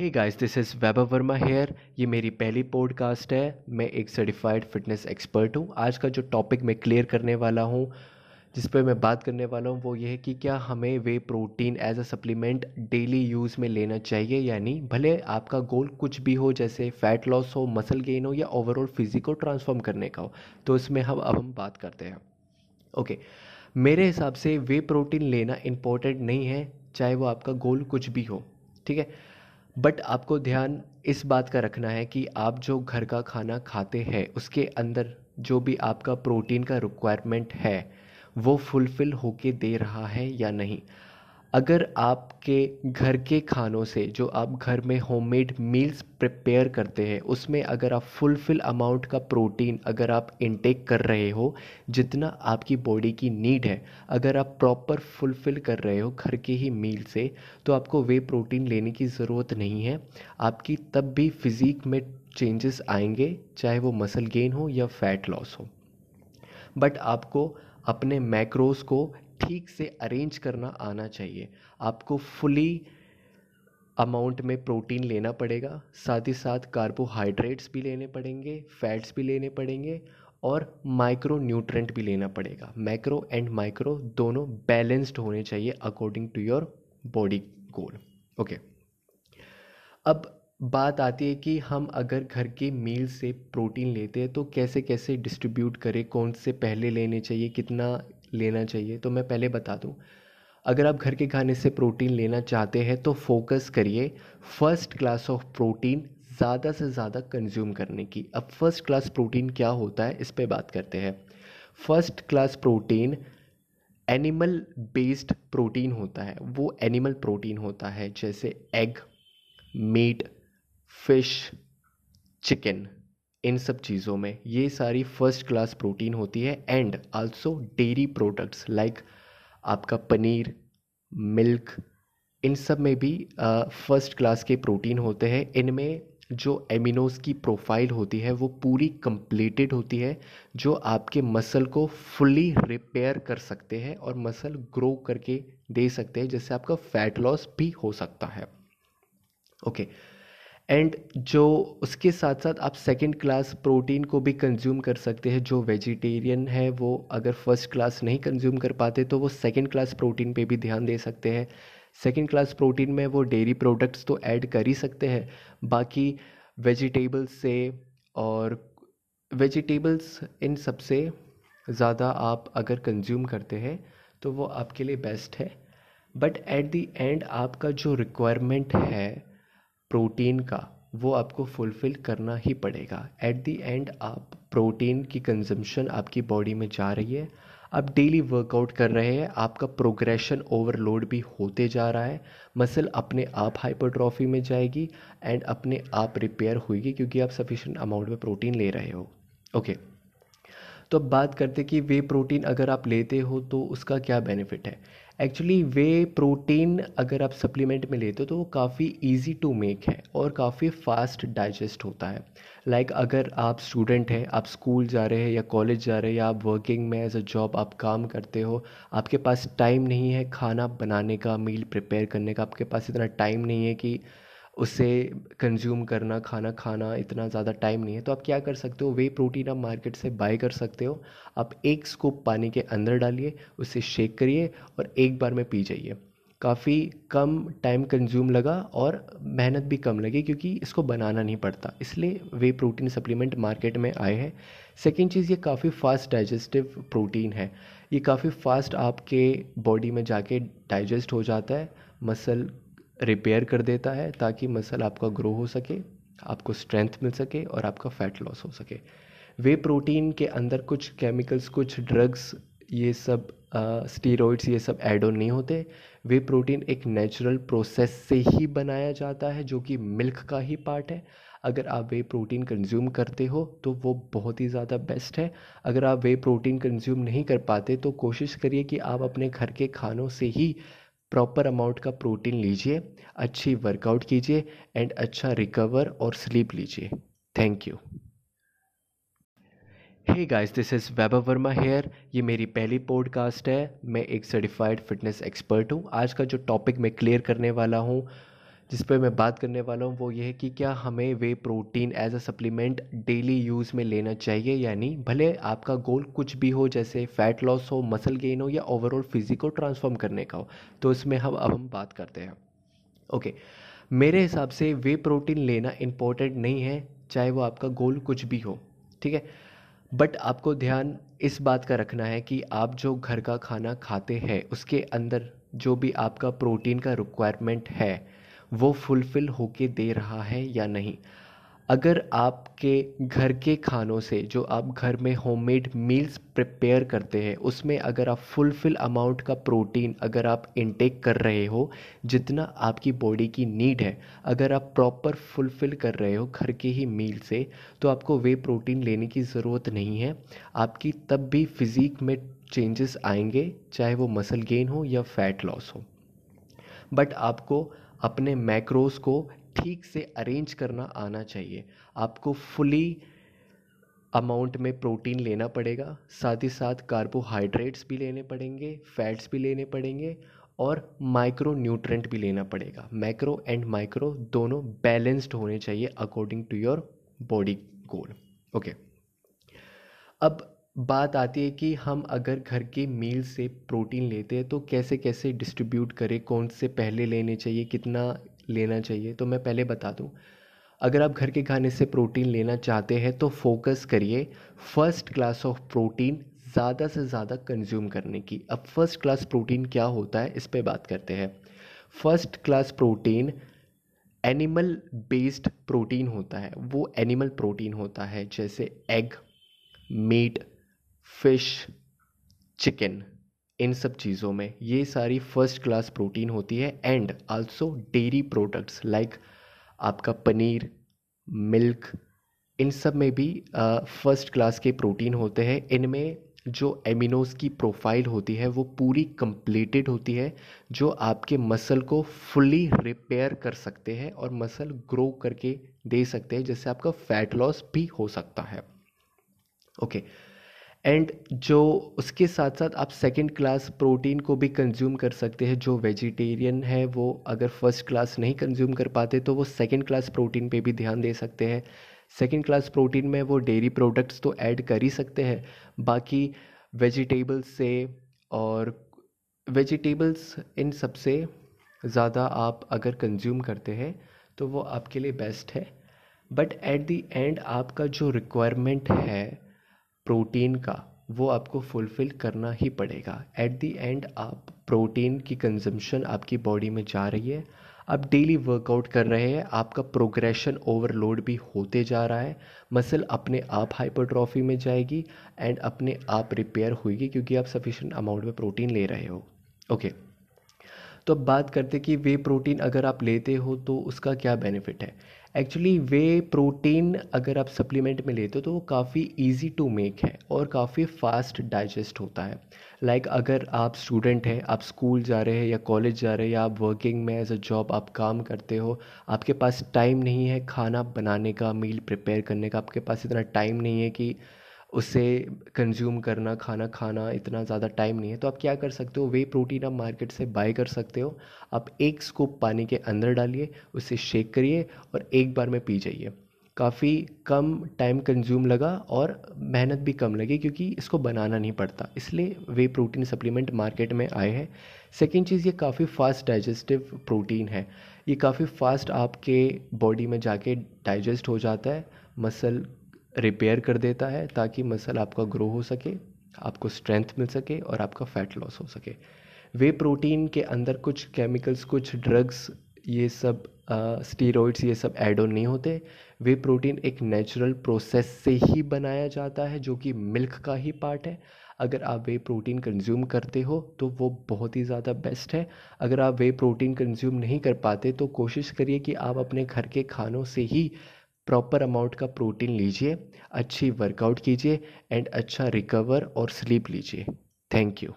Hey guys this is Vaibhav Verma here ये मेरी पहली पॉडकास्ट है। मैं एक सर्टिफाइड फिटनेस एक्सपर्ट हूँ। आज का जो टॉपिक मैं क्लियर करने वाला हूँ, जिस पर मैं बात करने वाला हूँ, वो ये है कि क्या हमें whey protein as a supplement daily use में लेना चाहिए या नहीं? भले आपका गोल कुछ भी हो, जैसे फ़ैट लॉस हो मसल गेन हो या ओवरऑल फिजिक को ट्रांसफॉर्म करने का हो। तो इसमें हम, अब हम बात करते हैं। ओके मेरे हिसाब से वे प्रोटीन लेना इम्पोर्टेंट नहीं है, चाहे वो आपका गोल कुछ भी हो। ठीक है? बट आपको ध्यान इस बात का रखना है कि आप जो घर का खाना खाते हैं, उसके अंदर जो भी आपका प्रोटीन का रिक्वायरमेंट है, वो फुलफ़िल होके दे रहा है या नहीं। अगर आपके घर के खानों से जो आप घर में होममेड मील्स प्रिपेयर करते हैं, उसमें अगर आप फुलफिल अमाउंट का प्रोटीन अगर आप इनटेक कर रहे हो, जितना आपकी बॉडी की नीड है, अगर आप प्रॉपर फुलफिल कर रहे हो घर के ही मील से तो आपको वे प्रोटीन लेने की ज़रूरत नहीं है। आपकी तब भी फिज़ीक में चेंजेस आएँगे, चाहे वो मसल गेन हो या फैट लॉस हो। बट आपको अपने मैक्रोस को ठीक से अरेंज करना आना चाहिए। आपको फुली अमाउंट में प्रोटीन लेना पड़ेगा, साथ ही साथ कार्बोहाइड्रेट्स भी लेने पड़ेंगे फैट्स भी लेने पड़ेंगे और माइक्रो न्यूट्रेंट भी लेना पड़ेगा। मैक्रो एंड माइक्रो दोनों बैलेंस्ड होने चाहिए according to your body goal okay अब बात आती है कि हम अगर घर के मील से प्रोटीन लेते हैं तो कैसे कैसे डिस्ट्रीब्यूट करें, कौन से पहले लेने चाहिए, कितना लेना चाहिए। तो मैं पहले बता दूँ, अगर आप घर के खाने से प्रोटीन लेना चाहते हैं तो फोकस करिए फ़र्स्ट क्लास ऑफ़ प्रोटीन ज़्यादा से ज़्यादा कंज्यूम करने की। अब फ़र्स्ट क्लास प्रोटीन क्या होता है, इस पर बात करते हैं। First class protein animal based protein होता है। वो एनिमल प्रोटीन होता है, जैसे एग मीट फ़िश चिकन इन सब चीज़ों में ये सारी फ़र्स्ट क्लास प्रोटीन होती है and also dairy products like आपका पनीर मिल्क इन सब में भी फ़र्स्ट क्लास के प्रोटीन होते हैं इनमें जो एमिनोज की प्रोफ़ाइल होती है, वो पूरी कंप्लीटेड होती है, जो आपके मसल को फुली रिपेयर कर सकते हैं और मसल ग्रो करके दे सकते हैं, जिससे आपका फैट लॉस भी हो सकता है ओके okay. एंड जो उसके साथ साथ आप सेकंड क्लास प्रोटीन को भी कंज्यूम कर सकते हैं, जो वेजिटेरियन है, वो अगर फ़र्स्ट क्लास नहीं कंज्यूम कर पाते तो वो सेकंड क्लास प्रोटीन पे भी ध्यान दे सकते हैं। सेकंड क्लास प्रोटीन में वो डेयरी प्रोडक्ट्स तो ऐड कर ही सकते हैं। बाकी वेजिटेबल्स से और वेजिटेबल्स इन सबसे ज़्यादा आप अगर कंज्यूम करते हैं तो वो आपके लिए बेस्ट है। बट एट दी एंड आपका जो रिक्वायरमेंट है प्रोटीन का, वो आपको फुलफ़िल करना ही पड़ेगा। एट दी एंड आप प्रोटीन की कंजम्पशन आपकी बॉडी में जा रही है। आप डेली वर्कआउट कर रहे हैं, आपका प्रोग्रेशन ओवरलोड भी होते जा रहा है। मसल अपने आप हाइपरट्रॉफी में जाएगी एंड अपने आप रिपेयर होगी क्योंकि आप सफिशेंट अमाउंट में प्रोटीन ले रहे हो। Okay okay. तो अब बात करते कि वे प्रोटीन अगर आप लेते हो तो उसका क्या बेनिफिट है? एक्चुअली वे प्रोटीन अगर आप सप्लीमेंट में लेते हो तो वो काफ़ी इजी टू मेक है और काफ़ी फास्ट डाइजेस्ट होता है। लाइक like, अगर आप स्टूडेंट हैं, आप स्कूल जा रहे हैं या कॉलेज जा रहे हैं या आप वर्किंग में एज अ जॉब आप काम करते हो, आपके पास टाइम नहीं है खाना बनाने का मील प्रिपेयर करने का, आपके पास इतना टाइम नहीं है कि उसे कंज्यूम करना, खाना खाना इतना ज़्यादा टाइम नहीं है। तो आप क्या कर सकते हो? वे प्रोटीन आप मार्केट से बाय कर सकते हो। आप एक स्कूप पानी के अंदर डालिए, उसे शेक करिए और एक बार में पी जाइए। काफ़ी कम टाइम कंज्यूम लगा और मेहनत भी कम लगी क्योंकि इसको बनाना नहीं पड़ता। इसलिए वे प्रोटीन सप्लीमेंट मार्केट में आए हैं। सेकेंड चीज़, ये काफ़ी फास्ट डाइजेस्टिव प्रोटीन है। ये काफ़ी फास्ट आपके बॉडी में जाके डाइजेस्ट हो जाता है। मसल रिपेयर कर देता है ताकि मसल आपका ग्रो हो सके, आपको स्ट्रेंथ मिल सके और आपका फैट लॉस हो सके। वे प्रोटीन के अंदर कुछ केमिकल्स कुछ ड्रग्स ये सब स्टीरोइड्स ये सब एड ऑन नहीं होते। वे प्रोटीन एक नेचुरल प्रोसेस से ही बनाया जाता है जो कि मिल्क का ही पार्ट है। अगर आप वे प्रोटीन कंज्यूम करते हो तो वो बहुत ही ज़्यादा बेस्ट है। अगर आप वे प्रोटीन कंज्यूम नहीं कर पाते तो कोशिश करिए कि आप अपने घर के खानों से ही प्रॉपर अमाउंट का प्रोटीन लीजिए, अच्छी वर्कआउट कीजिए एंड अच्छा रिकवर और स्लीप लीजिए। Thank you hey guys this is Vaibhav Verma here ये मेरी पहली पॉडकास्ट है। मैं एक सर्टिफाइड फिटनेस एक्सपर्ट हूँ। आज का जो टॉपिक मैं क्लियर करने वाला हूँ जिस पर मैं बात करने वाला हूँ, वो ये है कि क्या हमें whey protein as a supplement daily use में लेना चाहिए या नहीं? भले आपका गोल कुछ भी हो, जैसे फ़ैट लॉस हो मसल गेन हो या ओवरऑल फिजिक को ट्रांसफॉर्म करने का हो तो इसमें हम अब हम बात करते हैं। ओके मेरे हिसाब से वे प्रोटीन लेना इम्पोर्टेंट नहीं है, चाहे वो आपका गोल कुछ भी हो, ठीक है? बट आपको ध्यान इस बात का रखना है कि आप जो घर का खाना खाते हैं, उसके अंदर जो भी आपका प्रोटीन का रिक्वायरमेंट है वो फुलफ़िल होके दे रहा है या नहीं? अगर आपके घर के खानों से, जो आप घर में होममेड मील्स प्रिपेयर करते हैं, उसमें अगर आप फुलफिल अमाउंट का प्रोटीन अगर आप इनटेक कर रहे हो, जितना आपकी बॉडी की नीड है, अगर आप प्रॉपर फुलफिल कर रहे हो घर के ही मील से तो आपको वे प्रोटीन लेने की ज़रूरत नहीं है। आपकी तब भी फिज़ीक में चेंजेस आएँगे, चाहे वो मसल गेन हो या फैट लॉस हो। बट आपको अपने मैक्रोस को ठीक से अरेंज करना आना चाहिए। आपको फुली अमाउंट में प्रोटीन लेना पड़ेगा, साथ ही साथ कार्बोहाइड्रेट्स भी लेने पड़ेंगे फैट्स भी लेने पड़ेंगे और माइक्रो न्यूट्रेंट भी लेना पड़ेगा। मैक्रो एंड माइक्रो दोनों बैलेंस्ड होने चाहिए according to your body goal okay अब बात आती है कि हम अगर घर के मील से प्रोटीन लेते हैं तो कैसे कैसे डिस्ट्रीब्यूट करें, कौन से पहले लेने चाहिए, कितना लेना चाहिए? तो मैं पहले बता दूँ। अगर आप घर के खाने से प्रोटीन लेना चाहते हैं तो फोकस करिए फ़र्स्ट क्लास ऑफ़ प्रोटीन ज़्यादा से ज़्यादा कंज्यूम करने की। अब फ़र्स्ट क्लास प्रोटीन क्या होता है, इस पर बात करते हैं। First class protein animal based protein होता है। वो एनिमल प्रोटीन होता है, जैसे एग मीट फ़िश, चिकन, इन सब चीज़ों में ये सारी फ़र्स्ट क्लास प्रोटीन होती है and also dairy products like आपका पनीर मिल्क इन सब में भी फ़र्स्ट क्लास के प्रोटीन होते हैं इनमें जो एमिनोज की प्रोफ़ाइल होती है वो पूरी कंप्लीटेड होती है, जो आपके मसल को फुली रिपेयर कर सकते हैं और मसल ग्रो करके दे सकते हैं, जिससे आपका फैट लॉस भी हो सकता है ओके okay. एंड जो उसके साथ साथ आप सेकंड क्लास प्रोटीन को भी कंज्यूम कर सकते हैं, जो वेजिटेरियन है, वो अगर फ़र्स्ट क्लास नहीं कंज्यूम कर पाते तो वो सेकंड क्लास प्रोटीन पे भी ध्यान दे सकते हैं। सेकंड क्लास प्रोटीन में वो डेयरी प्रोडक्ट्स तो ऐड कर ही सकते हैं। बाकी वेजिटेबल्स से और वेजिटेबल्स इन सबसे ज़्यादा आप अगर कंज्यूम करते हैं तो वो आपके लिए बेस्ट है। बट एट दी एंड आपका जो रिक्वायरमेंट है प्रोटीन का, वो आपको फुलफ़िल करना ही पड़ेगा। एट दी एंड आप प्रोटीन की कंजम्पशन आपकी बॉडी में जा रही है। आप डेली वर्कआउट कर रहे हैं, आपका प्रोग्रेशन ओवरलोड भी होते जा रहा है। मसल अपने आप हाइपरट्रॉफी में जाएगी एंड अपने आप रिपेयर होगी क्योंकि आप सफिशेंट अमाउंट में प्रोटीन ले रहे हो। Okay okay. तो अब बात करते कि वे प्रोटीन अगर आप लेते हो तो उसका क्या बेनिफिट है? एक्चुअली वे प्रोटीन अगर आप सप्लीमेंट में लेते हो तो वो काफ़ी ईजी टू मेक है और काफ़ी फास्ट डाइजेस्ट होता है। लाइक like अगर आप स्टूडेंट हैं, आप स्कूल जा रहे हैं या कॉलेज जा रहे हैं या आप वर्किंग में एज अ जॉब आप काम करते हो, आपके पास टाइम नहीं है खाना बनाने का मील प्रिपेयर करने का, आपके पास इतना टाइम नहीं है कि उसे कंज्यूम करना, खाना खाना इतना ज़्यादा टाइम नहीं है। तो आप क्या कर सकते हो? वे प्रोटीन आप मार्केट से बाय कर सकते हो। आप एक स्कूप पानी के अंदर डालिए, उसे शेक करिए और एक बार में पी जाइए। काफ़ी कम टाइम कंज्यूम लगा और मेहनत भी कम लगी क्योंकि इसको बनाना नहीं पड़ता। इसलिए वे प्रोटीन सप्लीमेंट मार्केट में आए हैं। सेकेंड चीज़, ये काफ़ी फास्ट डाइजेस्टिव प्रोटीन है। ये काफ़ी फास्ट आपके बॉडी में जाके डाइजेस्ट हो जाता है। मसल रिपेयर कर देता है ताकि मसल आपका ग्रो हो सके, आपको स्ट्रेंथ मिल सके और आपका फैट लॉस हो सके। वे प्रोटीन के अंदर कुछ केमिकल्स कुछ ड्रग्स ये सब स्टीरोइड्स ये सब एड ऑन नहीं होते। वे प्रोटीन एक नेचुरल प्रोसेस से ही बनाया जाता है, जो कि मिल्क का ही पार्ट है। अगर आप वे प्रोटीन कंज्यूम करते हो तो वो बहुत ही ज़्यादा बेस्ट है। अगर आप वे प्रोटीन कंज्यूम नहीं कर पाते तो कोशिश करिए कि आप अपने घर के खानों से ही प्रॉपर अमाउंट का प्रोटीन लीजिए, अच्छी वर्कआउट कीजिए एंड अच्छा रिकवर और स्लीप लीजिए। Thank you